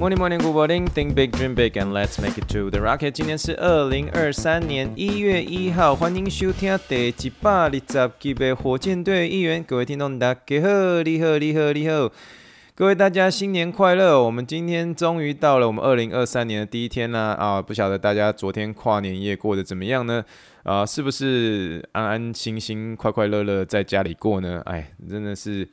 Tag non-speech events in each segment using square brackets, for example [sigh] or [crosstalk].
Morning, morning, good morning. Think big, dream big, and let's make it to the rocket. 今天是二零二三年一月一号，欢迎收听第一百二十集的火箭队一员。各位听众，大家好，你好，你好，你好。各位大家新年快乐！我们今天终于到了我们二零二三年的第一天啦！啊，不晓得大家昨天跨年夜过得怎么样呢？啊，是不是安安心心、快快乐乐在家里过呢？哎，真的是。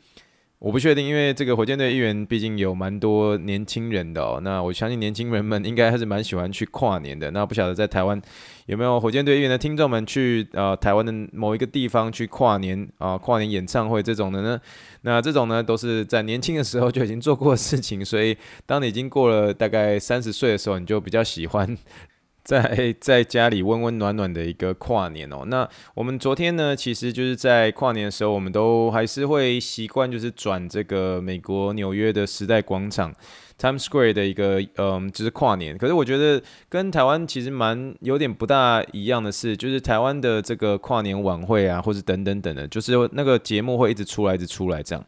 我不确定，因为这个火箭队议员毕竟有蛮多年轻人的哦。那我相信年轻人们应该还是蛮喜欢去跨年的。那不晓得在台湾有没有火箭队议员的听众们去呃台湾的某一个地方去跨年啊、跨年演唱会这种的呢？那这种呢都是在年轻的时候就已经做过的事情，所以当你已经过了大概三十岁的时候，你就比较喜欢。在 [laughs] 在家里温温暖暖的一个跨年哦，那我们昨天呢，其实就是在跨年的时候，我们都还是会习惯就是转这个美国纽约的时代广场 Times Square 的一个嗯，就是跨年。可是我觉得跟台湾其实蛮有点不大一样的是，就是台湾的这个跨年晚会啊，或者等等等的，就是那个节目会一直出来，一直出来这样。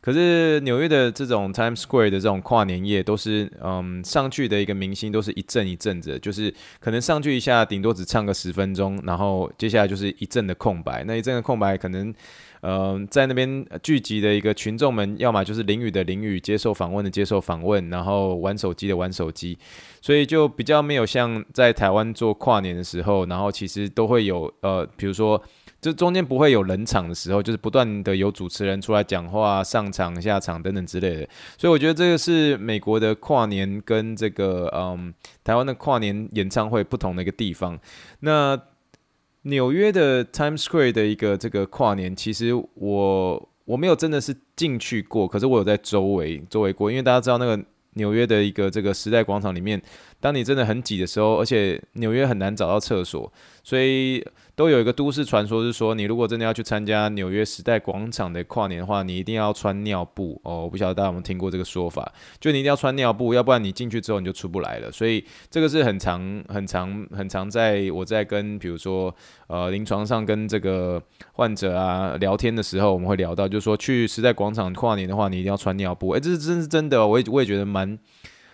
可是纽约的这种 Times Square 的这种跨年夜，都是嗯上去的一个明星，都是一阵一阵子，就是可能上去一下，顶多只唱个十分钟，然后接下来就是一阵的空白。那一阵的空白，可能嗯在那边聚集的一个群众们，要么就是淋雨的淋雨，接受访问的接受访问，然后玩手机的玩手机，所以就比较没有像在台湾做跨年的时候，然后其实都会有呃，比如说。这中间不会有冷场的时候，就是不断的有主持人出来讲话、上场、下场等等之类的。所以我觉得这个是美国的跨年跟这个嗯台湾的跨年演唱会不同的一个地方。那纽约的 Times Square 的一个这个跨年，其实我我没有真的是进去过，可是我有在周围周围过，因为大家知道那个纽约的一个这个时代广场里面，当你真的很挤的时候，而且纽约很难找到厕所，所以。都有一个都市传说，是说你如果真的要去参加纽约时代广场的跨年的话，你一定要穿尿布哦。我不晓得大家有没有听过这个说法，就你一定要穿尿布，要不然你进去之后你就出不来了。所以这个是很常、很常、很常在我在跟比如说呃临床上跟这个患者啊聊天的时候，我们会聊到，就是说去时代广场跨年的话，你一定要穿尿布。诶，这是真是真的，我也我也觉得蛮。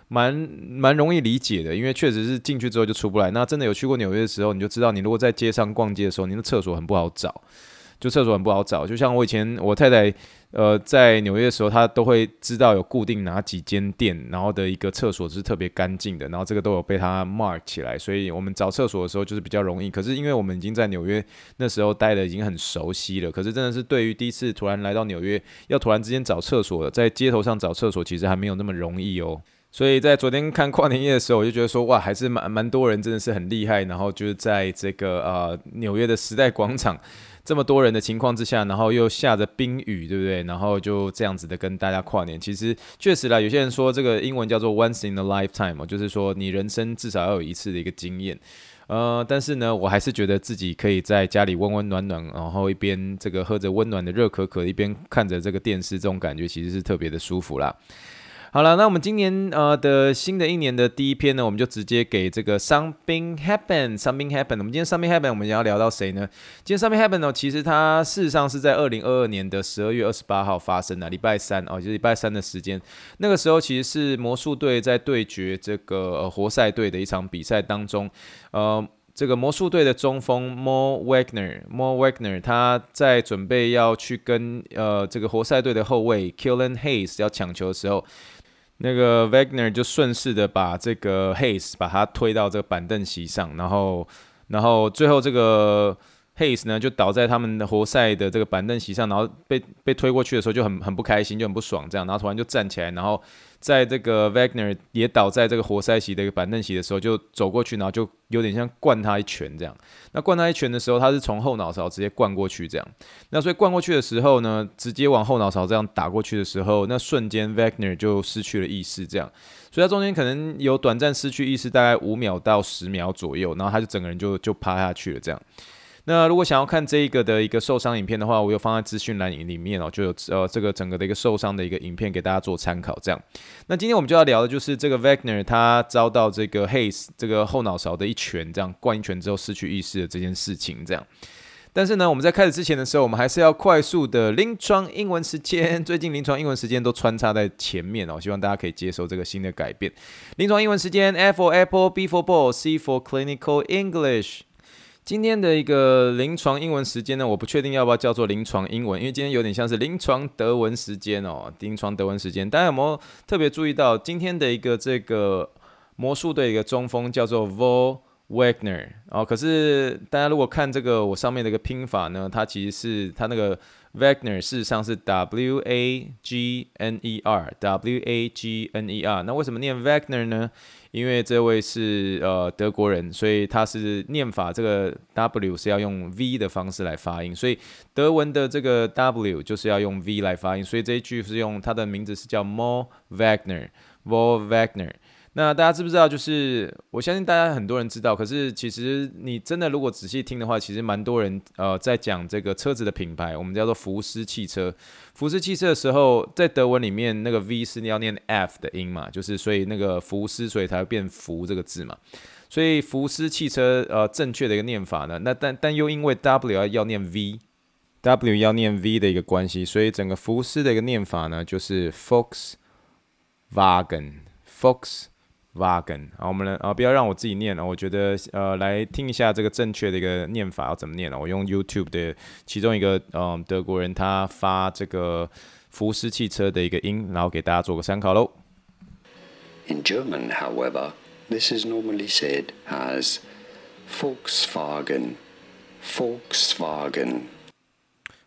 蛮蛮容易理解的，因为确实是进去之后就出不来。那真的有去过纽约的时候，你就知道，你如果在街上逛街的时候，你的厕所很不好找，就厕所很不好找。就像我以前我太太呃在纽约的时候，她都会知道有固定哪几间店，然后的一个厕所是特别干净的，然后这个都有被她 mark 起来，所以我们找厕所的时候就是比较容易。可是因为我们已经在纽约那时候待的已经很熟悉了，可是真的是对于第一次突然来到纽约，要突然之间找厕所，在街头上找厕所，其实还没有那么容易哦。所以在昨天看跨年夜的时候，我就觉得说，哇，还是蛮蛮多人，真的是很厉害。然后就是在这个呃纽约的时代广场，这么多人的情况之下，然后又下着冰雨，对不对？然后就这样子的跟大家跨年。其实确实啦，有些人说这个英文叫做 once in a lifetime，就是说你人生至少要有一次的一个经验。呃，但是呢，我还是觉得自己可以在家里温温暖暖，然后一边这个喝着温暖的热可可，一边看着这个电视，这种感觉其实是特别的舒服啦。好了，那我们今年呃的新的一年的第一篇呢，我们就直接给这个 Something Happened, Something Happened。我们今天 Something Happened，我们也要聊到谁呢？今天 Something Happened 呢，其实它事实上是在二零二二年的十二月二十八号发生的，礼拜三哦，就是礼拜三的时间。那个时候其实是魔术队在对决这个、呃、活塞队的一场比赛当中，呃，这个魔术队的中锋 Mo Wagner，Mo Wagner 他在准备要去跟呃这个活塞队的后卫 Killen Hayes 要抢球的时候。那个 Wagner 就顺势的把这个 Hayes 把他推到这个板凳席上，然后，然后最后这个 Hayes 呢就倒在他们的活塞的这个板凳席上，然后被被推过去的时候就很很不开心，就很不爽这样，然后突然就站起来，然后。在这个 Wagner 也倒在这个活塞席的一个板凳席的时候，就走过去，然后就有点像灌他一拳这样。那灌他一拳的时候，他是从后脑勺直接灌过去这样。那所以灌过去的时候呢，直接往后脑勺这样打过去的时候，那瞬间 Wagner 就失去了意识这样。所以他中间可能有短暂失去意识，大概五秒到十秒左右，然后他就整个人就就趴下去了这样。那如果想要看这一个的一个受伤影片的话，我有放在资讯栏里面哦，就有呃这个整个的一个受伤的一个影片给大家做参考。这样，那今天我们就要聊的就是这个 Wagner 他遭到这个 Hayes 这个后脑勺的一拳，这样灌一拳之后失去意识的这件事情，这样。但是呢，我们在开始之前的时候，我们还是要快速的临床英文时间。最近临床英文时间都穿插在前面哦，希望大家可以接受这个新的改变。临床英文时间，A for Apple，B for Ball，C for Clinical English。今天的一个临床英文时间呢，我不确定要不要叫做临床英文，因为今天有点像是临床德文时间哦。临床德文时间，大家有没有特别注意到今天的一个这个魔术队一个中锋叫做 Vo Wagner 哦，可是大家如果看这个我上面的一个拼法呢，它其实是它那个 Wagner 事实上是 W A G N E R W A G N E R。那为什么念 Wagner 呢？因为这位是呃德国人，所以他是念法这个 W 是要用 V 的方式来发音，所以德文的这个 W 就是要用 V 来发音，所以这一句是用他的名字是叫 Mo Wagner，Mo Wagner。那大家知不知道？就是我相信大家很多人知道，可是其实你真的如果仔细听的话，其实蛮多人呃在讲这个车子的品牌，我们叫做福斯汽车。福斯汽车的时候，在德文里面那个 V 是要念 F 的音嘛，就是所以那个福斯，所以才会变福这个字嘛。所以福斯汽车呃正确的一个念法呢，那但但又因为 W 要念 V，W 要念 V 的一个关系，所以整个福斯的一个念法呢就是 Volkswagen，Volks。Wagen，好，我们来啊，不要让我自己念了，我觉得呃，来听一下这个正确的一个念法要怎么念了。我用 YouTube 的其中一个嗯德国人他发这个福斯汽车的一个音，然后给大家做个参考喽。In German, however, this is normally said as Volkswagen, Volkswagen。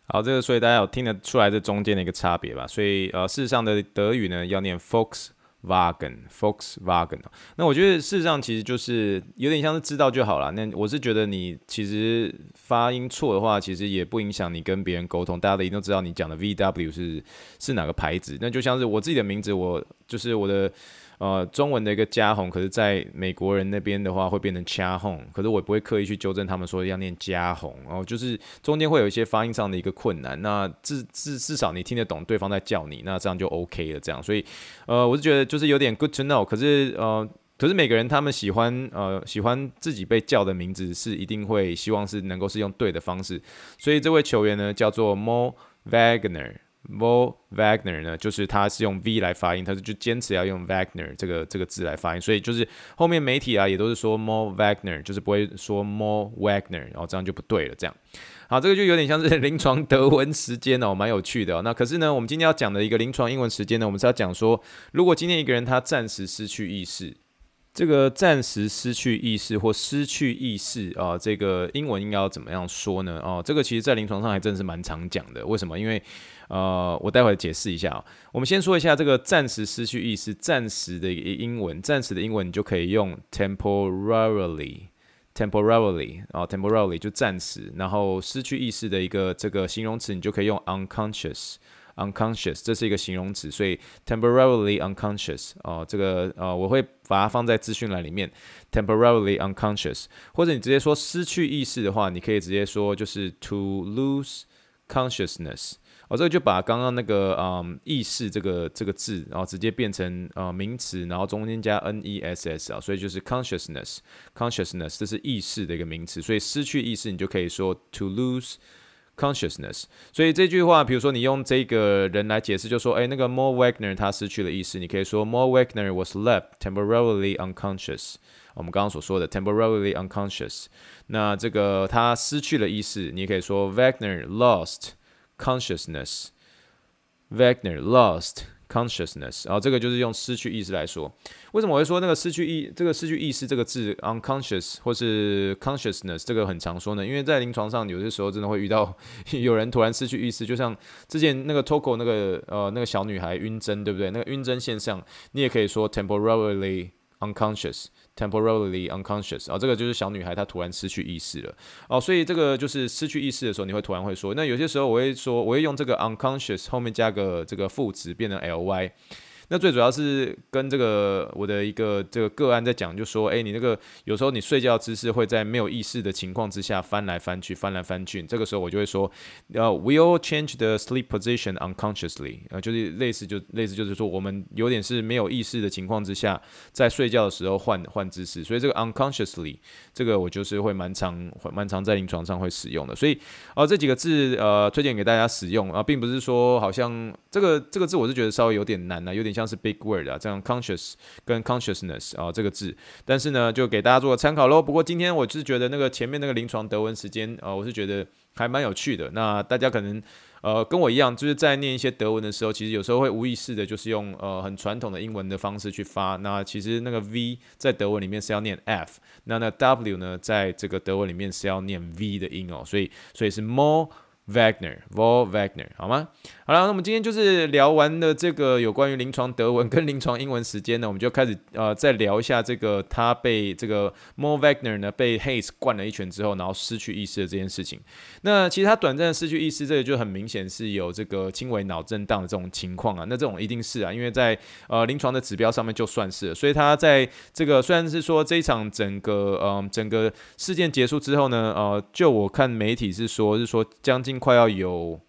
好，这个所以大家有听得出来这中间的一个差别吧？所以呃，事实上的德语呢要念 Volks。Wagen, Volkswagen，那我觉得事实上其实就是有点像是知道就好了。那我是觉得你其实发音错的话，其实也不影响你跟别人沟通。大家都一定都知道你讲的 VW 是是哪个牌子。那就像是我自己的名字，我就是我的。呃，中文的一个加红，可是在美国人那边的话会变成掐红，可是我也不会刻意去纠正他们说要念加红，然后就是中间会有一些发音上的一个困难，那至至至少你听得懂对方在叫你，那这样就 OK 了。这样，所以呃，我是觉得就是有点 good to know，可是呃，可是每个人他们喜欢呃喜欢自己被叫的名字是一定会希望是能够是用对的方式，所以这位球员呢叫做 Mo Wagner。Mo Wagner 呢，就是他是用 V 来发音，他就就坚持要用 Wagner 这个这个字来发音，所以就是后面媒体啊也都是说 Mo Wagner，就是不会说 Mo Wagner，然后这样就不对了。这样，好，这个就有点像是 [laughs] 临床德文时间哦，蛮有趣的哦。那可是呢，我们今天要讲的一个临床英文时间呢，我们是要讲说，如果今天一个人他暂时失去意识。这个暂时失去意识或失去意识啊，这个英文应该要怎么样说呢？哦，这个其实在临床上还真是蛮常讲的。为什么？因为呃，我待会解释一下啊。我们先说一下这个暂时失去意识，暂时的英文，暂时的英文你就可以用 temporarily，temporarily 啊，temporarily 就暂时。然后失去意识的一个这个形容词，你就可以用 unconscious。unconscious，这是一个形容词，所以 temporarily unconscious 哦，这个呃，我会把它放在资讯栏里面。temporarily unconscious，或者你直接说失去意识的话，你可以直接说就是 to lose consciousness。哦，这个就把刚刚那个嗯意识这个这个字，然后直接变成呃名词，然后中间加 n e s s 啊，所以就是 consciousness，consciousness，这是意识的一个名词，所以失去意识你就可以说 to lose。consciousness，所以这句话，比如说你用这个人来解释，就说，哎，那个 Moe Wagner 他失去了意识，你可以说 Moe Wagner was left temporarily unconscious。我们刚刚所说的 temporarily unconscious，那这个他失去了意识，你可以说 Wagner lost consciousness。Wagner lost。consciousness，然后这个就是用失去意识来说，为什么我会说那个失去意这个失去意识这个字 unconscious 或是 consciousness 这个很常说呢？因为在临床上有些时候真的会遇到有人突然失去意识，就像之前那个 Toko 那个呃那个小女孩晕针，对不对？那个晕针现象，你也可以说 temporarily unconscious。Temporarily unconscious，啊，这个就是小女孩她突然失去意识了，哦，所以这个就是失去意识的时候，你会突然会说，那有些时候我会说，我会用这个 unconscious 后面加个这个副词变成 ly，那最主要是跟这个我的一个这个个案在讲，就说，哎，你那个有时候你睡觉姿势会在没有意识的情况之下翻来翻去，翻来翻去，这个时候我就会说，呃，we'll change the sleep position unconsciously，呃，就是类似就类似就是说，我们有点是没有意识的情况之下，在睡觉的时候换换姿势，所以这个 unconsciously 这个我就是会蛮常蛮常在临床上会使用的，所以呃这几个字呃推荐给大家使用。啊，并不是说好像这个这个字我是觉得稍微有点难呢、啊，有点像像是 big word 啊，这样 conscious 跟 consciousness 啊这个字，但是呢就给大家做个参考喽。不过今天我是觉得那个前面那个临床德文时间啊，我是觉得还蛮有趣的。那大家可能。呃，跟我一样，就是在念一些德文的时候，其实有时候会无意识的，就是用呃很传统的英文的方式去发。那其实那个 V 在德文里面是要念 F，那那 W 呢，在这个德文里面是要念 V 的音哦，所以所以是 more。Wagner，Vol Wagner，好吗？好了，那我们今天就是聊完了这个有关于临床德文跟临床英文时间呢，我们就开始呃再聊一下这个他被这个 Mo Wagner 呢被 Hayes 灌了一拳之后，然后失去意识的这件事情。那其实他短暂失去意识，这个就很明显是有这个轻微脑震荡的这种情况啊。那这种一定是啊，因为在呃临床的指标上面就算是，所以他在这个虽然是说这一场整个呃整个事件结束之后呢，呃，就我看媒体是说是说将近。快要有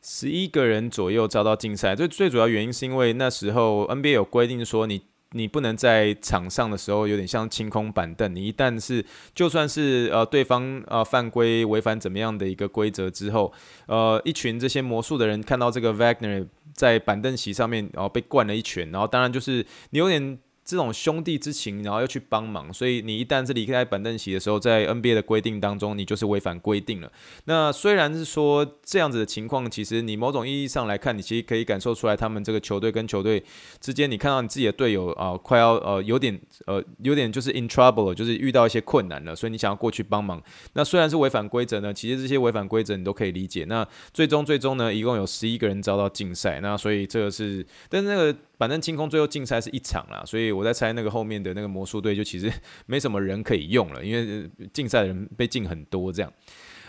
十一个人左右遭到禁赛，最最主要原因是因为那时候 NBA 有规定说你，你不能在场上的时候有点像清空板凳，你一旦是就算是呃对方呃犯规违反怎么样的一个规则之后，呃一群这些魔术的人看到这个 Wagner 在板凳席上面然后被灌了一拳，然后当然就是你有点。这种兄弟之情，然后又去帮忙，所以你一旦是离开板凳席的时候，在 NBA 的规定当中，你就是违反规定了。那虽然是说这样子的情况，其实你某种意义上来看，你其实可以感受出来，他们这个球队跟球队之间，你看到你自己的队友啊、快要呃有点呃有点就是 in trouble，就是遇到一些困难了，所以你想要过去帮忙。那虽然是违反规则呢，其实这些违反规则你都可以理解。那最终最终呢，一共有十一个人遭到禁赛。那所以这个是，但是那个。反正清空最后竞赛是一场啦，所以我在猜那个后面的那个魔术队就其实 [laughs] 没什么人可以用了，因为竞赛的人被禁很多这样。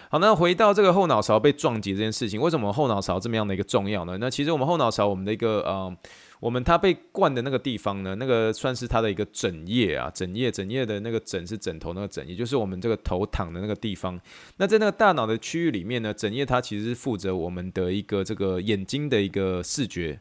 好，那回到这个后脑勺被撞击这件事情，为什么后脑勺这么样的一个重要呢？那其实我们后脑勺，我们的一个呃，我们它被灌的那个地方呢，那个算是它的一个枕叶啊，枕叶枕叶的那个枕是枕头那个枕，也就是我们这个头躺的那个地方。那在那个大脑的区域里面呢，枕叶它其实是负责我们的一个这个眼睛的一个视觉。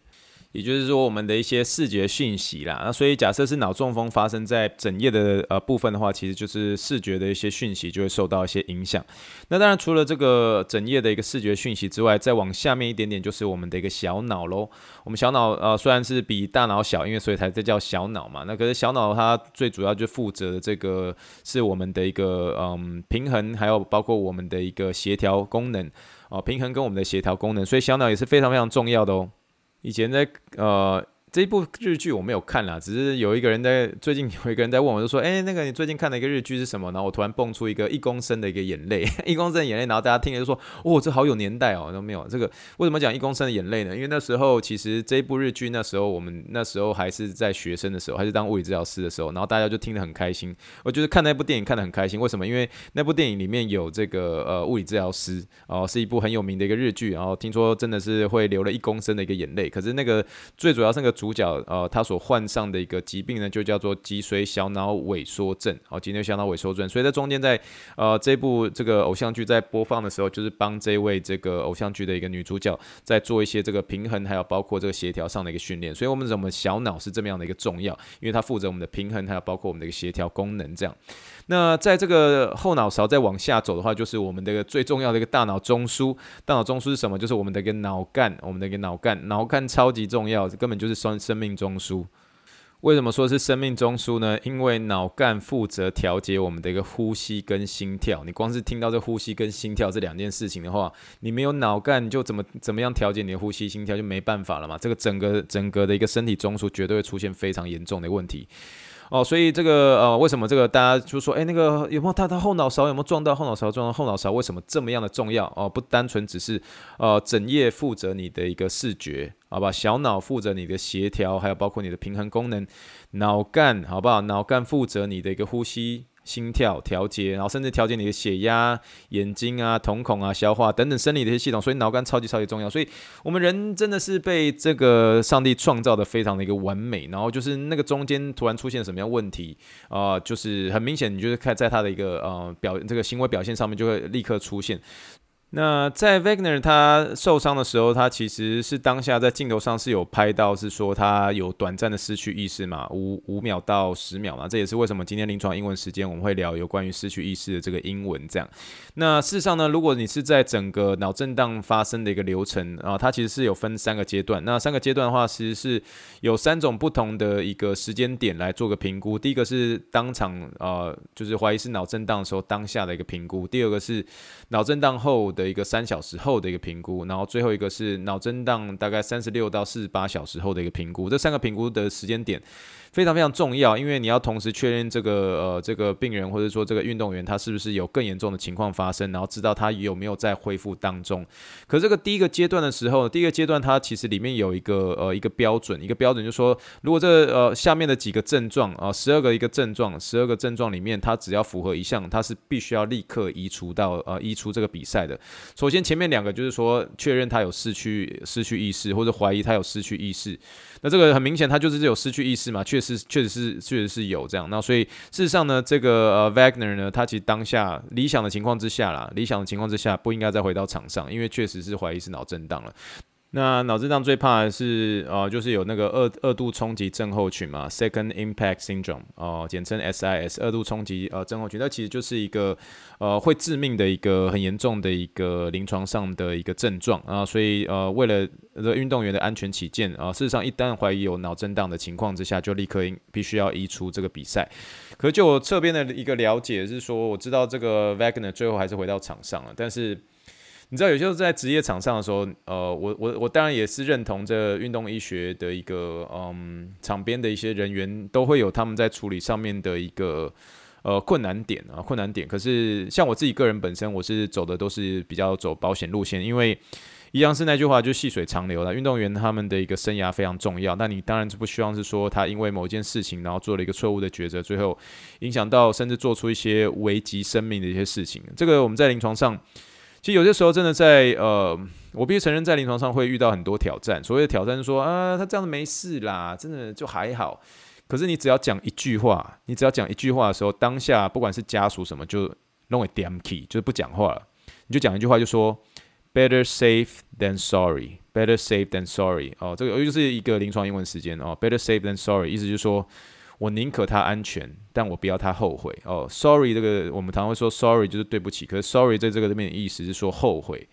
也就是说，我们的一些视觉讯息啦，那所以假设是脑中风发生在枕叶的呃部分的话，其实就是视觉的一些讯息就会受到一些影响。那当然，除了这个枕叶的一个视觉讯息之外，再往下面一点点就是我们的一个小脑喽。我们小脑呃虽然是比大脑小，因为所以才这叫小脑嘛。那可是小脑它最主要就负责的这个是我们的一个嗯平衡，还有包括我们的一个协调功能哦，平衡跟我们的协调功能，所以小脑也是非常非常重要的哦。以前在呃。这一部日剧我没有看啦，只是有一个人在最近有一个人在问我，就说：“哎，那个你最近看的一个日剧是什么？”然后我突然蹦出一个一公升的一个眼泪，[laughs] 一公升的眼泪，然后大家听了就说：“哦，这好有年代哦。”都没有这个为什么讲一公升的眼泪呢？因为那时候其实这一部日剧那时候我们那时候还是在学生的时候，还是当物理治疗师的时候，然后大家就听得很开心。我就是看那部电影看得很开心，为什么？因为那部电影里面有这个呃物理治疗师哦，是一部很有名的一个日剧，然后听说真的是会流了一公升的一个眼泪。可是那个最主要是那个主主角呃他。所患上的一个疾病呢，就叫做脊髓小脑萎缩症。好，脊髓小脑萎缩症。所以在中间，在呃这部这个偶像剧在播放的时候，就是帮这位这个偶像剧的一个女主角在做一些这个平衡，还有包括这个协调上的一个训练。所以，我们怎么小脑是这么样的一个重要？因为它负责我们的平衡，还有包括我们的一个协调功能。这样，那在这个后脑勺再往下走的话，就是我们的一个最重要的一个大脑中枢。大脑中枢是什么？就是我们的一个脑干，我们的一个脑干，脑干超级重要，这根本就是生生命中枢。为什么说是生命中枢呢？因为脑干负责调节我们的一个呼吸跟心跳。你光是听到这呼吸跟心跳这两件事情的话，你没有脑干你就怎么怎么样调节你的呼吸心跳就没办法了嘛。这个整个整个的一个身体中枢绝对会出现非常严重的问题。哦，所以这个呃，为什么这个大家就说，哎，那个有没有他他后脑勺有没有撞到后脑勺？撞到后脑勺为什么这么样的重要？哦，不单纯只是呃，整夜负责你的一个视觉，好吧？小脑负责你的协调，还有包括你的平衡功能。脑干好不好？脑干负责你的一个呼吸。心跳调节，然后甚至调节你的血压、眼睛啊、瞳孔啊、消化等等生理的一些系统，所以脑干超级超级重要。所以我们人真的是被这个上帝创造的非常的一个完美，然后就是那个中间突然出现什么样问题啊、就是很明显，你就是看在他的一个呃表这个行为表现上面就会立刻出现。那在 Wagner 他受伤的时候，他其实是当下在镜头上是有拍到，是说他有短暂的失去意识嘛，五五秒到十秒嘛，这也是为什么今天临床英文时间我们会聊有关于失去意识的这个英文这样。那事实上呢，如果你是在整个脑震荡发生的一个流程啊，它其实是有分三个阶段。那三个阶段的话，其实是有三种不同的一个时间点来做个评估。第一个是当场呃，就是怀疑是脑震荡的时候当下的一个评估。第二个是脑震荡后的一个三小时后的一个评估，然后最后一个是脑震荡大概三十六到四十八小时后的一个评估，这三个评估的时间点。非常非常重要，因为你要同时确认这个呃这个病人或者说这个运动员他是不是有更严重的情况发生，然后知道他有没有在恢复当中。可这个第一个阶段的时候，第一个阶段它其实里面有一个呃一个标准，一个标准就是说，如果这呃下面的几个症状啊，十二个一个症状，十二个症状里面，它只要符合一项，它是必须要立刻移除到呃移除这个比赛的。首先前面两个就是说确认他有失去失去意识，或者怀疑他有失去意识。那这个很明显，他就是有失去意识嘛，确实，确实是，确实是有这样。那所以事实上呢，这个呃，Wagner 呢，他其实当下理想的情况之下啦，理想的情况之下不应该再回到场上，因为确实是怀疑是脑震荡了。那脑震荡最怕的是，呃，就是有那个二二度冲击症候群嘛，Second Impact Syndrome，哦、呃，简称 SIS，二度冲击呃症候群，那其实就是一个呃会致命的一个很严重的一个临床上的一个症状啊、呃，所以呃为了这运动员的安全起见啊、事实上一旦怀疑有脑震荡的情况之下，就立刻应必须要移出这个比赛。可就我侧边的一个了解是说，我知道这个 Wagner 最后还是回到场上了，但是。你知道，有些时候在职业场上的时候，呃，我我我当然也是认同这运动医学的一个，嗯，场边的一些人员都会有他们在处理上面的一个，呃，困难点啊，困难点。可是像我自己个人本身，我是走的都是比较走保险路线，因为一样是那句话，就细水长流了。运动员他们的一个生涯非常重要，那你当然是不希望是说他因为某一件事情，然后做了一个错误的抉择，最后影响到甚至做出一些危及生命的一些事情。这个我们在临床上。其实有些时候真的在呃，我必须承认，在临床上会遇到很多挑战。所谓的挑战是说啊，他这样子没事啦，真的就还好。可是你只要讲一句话，你只要讲一句话的时候，当下不管是家属什么，就弄个点 key，就是不讲话了。你就讲一句话，就说 better safe than sorry，better safe than sorry。哦，这个又是一个临床英文时间哦，better safe than sorry，意思就是说。我宁可他安全，但我不要他后悔。哦，sorry，这个我们常会说 sorry 就是对不起，可是 sorry 在这个里面的意思是说后悔。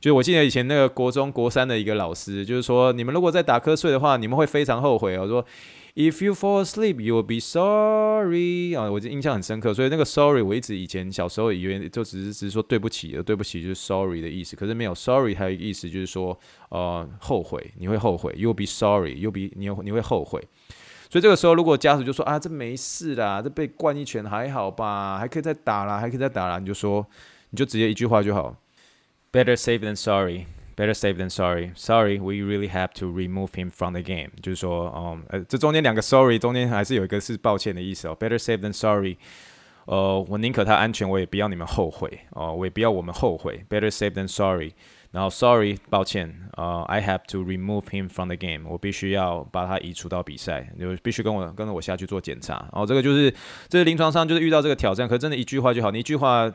就是我记得以前那个国中国三的一个老师，就是说你们如果在打瞌睡的话，你们会非常后悔哦。说 if you fall asleep, you will be sorry 啊，我就印象很深刻。所以那个 sorry 我一直以前小时候以为就只是只是说对不起，对不起就是 sorry 的意思，可是没有 sorry 还有意思就是说呃后悔，你会后悔，you will be sorryyou'll be 你你会后悔。所以这个时候，如果家属就说啊，这没事啦，这被灌一拳还好吧，还可以再打啦，还可以再打啦，你就说，你就直接一句话就好，Better safe than sorry, better safe than sorry. Sorry, we really have to remove him from the game。就是说，嗯，呃，这中间两个 sorry 中间还是有一个是抱歉的意思哦。Better safe than sorry。呃，我宁可他安全，我也不要你们后悔哦，我也不要我们后悔。Better safe than sorry。然后，sorry，抱歉，呃、，I have to remove him from the game，我必须要把他移除到比赛，就必须跟我跟着我下去做检查。然后这个就是，这是临床上就是遇到这个挑战，可真的一句话就好，你一句话。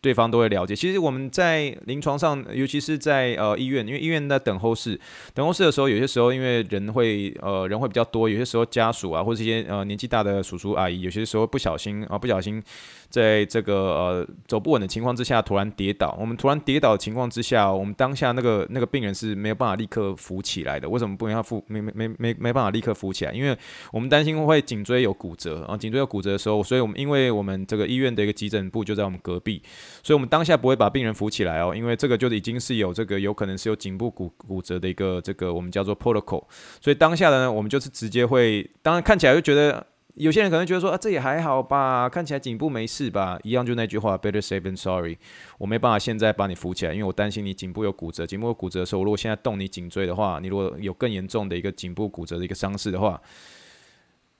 对方都会了解。其实我们在临床上，尤其是在呃医院，因为医院在等候室，等候室的时候，有些时候因为人会呃人会比较多，有些时候家属啊或者一些呃年纪大的叔叔阿姨，有些时候不小心啊不小心在这个呃走不稳的情况之下突然跌倒。我们突然跌倒的情况之下，我们当下那个那个病人是没有办法立刻扶起来的。为什么不能要扶？没没没没没办法立刻扶起来？因为我们担心会颈椎有骨折啊，颈椎有骨折的时候，所以我们因为我们这个医院的一个急诊部就在我们隔壁。所以，我们当下不会把病人扶起来哦，因为这个就已经是有这个有可能是有颈部骨骨折的一个这个我们叫做 protocol。所以当下的呢，我们就是直接会，当然看起来就觉得有些人可能觉得说啊，这也还好吧，看起来颈部没事吧，一样就那句话，better safe than sorry。我没办法现在把你扶起来，因为我担心你颈部有骨折，颈部有骨折的时候，如果现在动你颈椎的话，你如果有更严重的一个颈部骨折的一个伤势的话。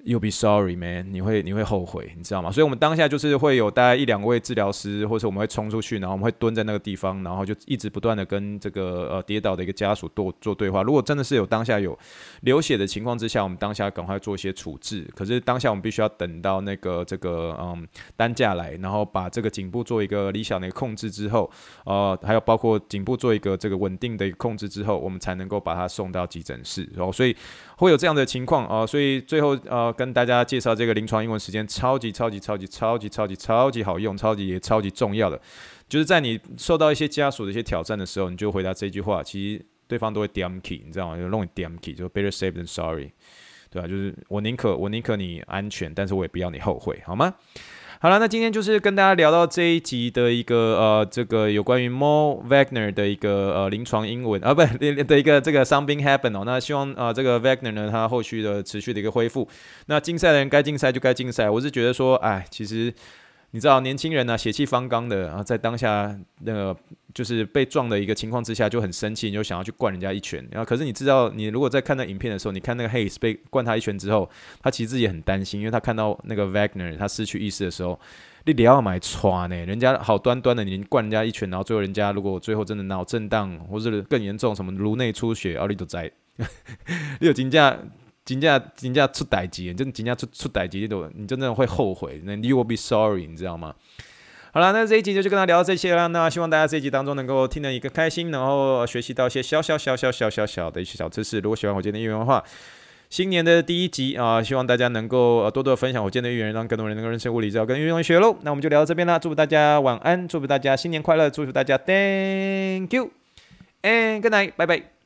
You'll be sorry, man！你会你会后悔，你知道吗？所以，我们当下就是会有大概一两位治疗师，或者我们会冲出去，然后我们会蹲在那个地方，然后就一直不断的跟这个呃跌倒的一个家属做做对话。如果真的是有当下有流血的情况之下，我们当下赶快做一些处置。可是当下我们必须要等到那个这个嗯担架来，然后把这个颈部做一个理想的控制之后，呃，还有包括颈部做一个这个稳定的一个控制之后，我们才能够把它送到急诊室。然后，所以会有这样的情况啊、所以最后呃。跟大家介绍这个临床英文时间，超级超级超级超级超级超级好用，超级也超级重要的，就是在你受到一些家属的一些挑战的时候，你就回答这句话，其实对方都会点起，你知道吗？就弄点 key，，就 better safe than sorry，对吧？就是我宁可我宁可你安全，但是我也不要你后悔，好吗？好了，那今天就是跟大家聊到这一集的一个呃，这个有关于 Mo Wagner 的一个呃临床英文啊，[laughs] 不的一个这个伤病 Happen 哦。那希望啊、这个 Wagner 呢，他后续的持续的一个恢复。那竞赛的人该竞赛就该竞赛。我是觉得说，哎，其实。你知道年轻人呢、血气方刚的，然后在当下那个就是被撞的一个情况之下，就很生气，你就想要去灌人家一拳。然后可是你知道，你如果在看那影片的时候，你看那个 Hayes 被灌他一拳之后，他其实自己很担心，因为他看到那个 Wagner 他失去意识的时候，你得要买穿呢，人家好端端的你灌人家一拳，然后最后人家如果最后真的脑震荡或者更严重什么颅内出血，啊，你都在，你有惊驾。真正真正出代志，真真正出出代志，你都你真的会后悔。那 you will be sorry，你知道吗？好了，那这一集就就跟他聊到这些了。那希望大家这一集当中能够听得一个开心，然后学习到一些小小小小小小小的一些小知识。如果喜欢我今天的英文的话，新年的第一集啊，希望大家能够多多分享我今天的英文，让更多人能够认识物理治疗跟运动学喽。那我们就聊到这边啦，祝福大家晚安，祝福大家新年快乐，祝福大家 Thank you and good night，拜拜。